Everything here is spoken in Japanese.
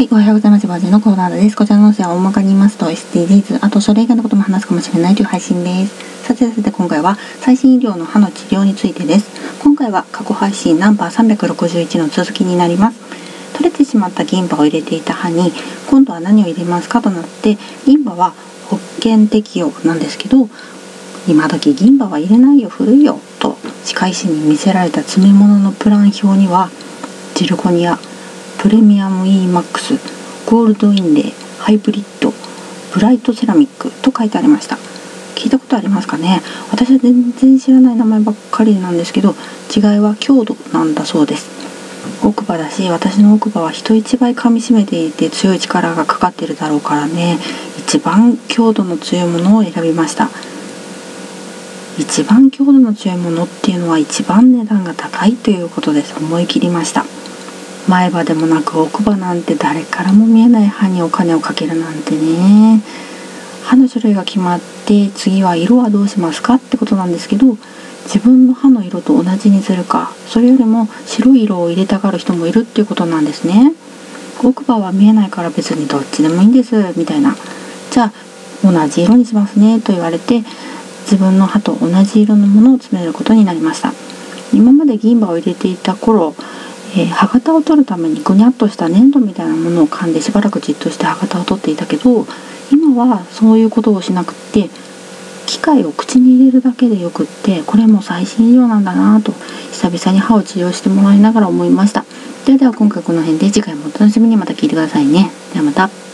はい、おはようございます。バージンのコーナーです。こちらの音声は大まかに言いますと SDGs、あとそれ以外のことも話すかもしれないという配信です。さてさて今回は最新医療の歯の治療についてです。今回は過去配信ナンバー361の続きになります。取れてしまった銀歯を入れていた歯に今度は何を入れますかとなって銀歯は保険適用なんですけど今時銀歯は入れないよ古いよと歯科医師に見せられた詰め物のプラン表にはジルコニアプレミアム EMAX ゴールドインレイハイブリッドブライトセラミックと書いてありました。聞いたことありますかね？私は全然知らない名前ばっかりなんですけど違いは強度なんだそうです。奥歯だし私の奥歯は人一倍噛みしめていて強い力がかかってるだろうからね。一番強度の強いものを選びました。一番強度の強いものっていうのは一番値段が高いということです。思い切りました。前歯でもなく奥歯なんて誰からも見えない歯にお金をかけるなんてね。歯の種類が決まって次は色はどうしますかってことなんですけど自分の歯の色と同じにするかそれよりも白い色を入れたがる人もいるっていうことなんですね。奥歯は見えないから別にどっちでもいいんですみたいな。じゃあ同じ色にしますねと言われて自分の歯と同じ色のものを詰めることになりました。今まで銀歯を入れていた頃えー、歯型を取るためにぐにゃっとした粘土みたいなものを噛んでしばらくじっとして歯型を取っていたけど今はそういうことをしなくって機械を口に入れるだけでよくってこれも最新医療なんだなと久々に歯を治療してもらいながら思いました。ではでは今回この辺で次回もお楽しみにまた聞いてくださいね。ではまた。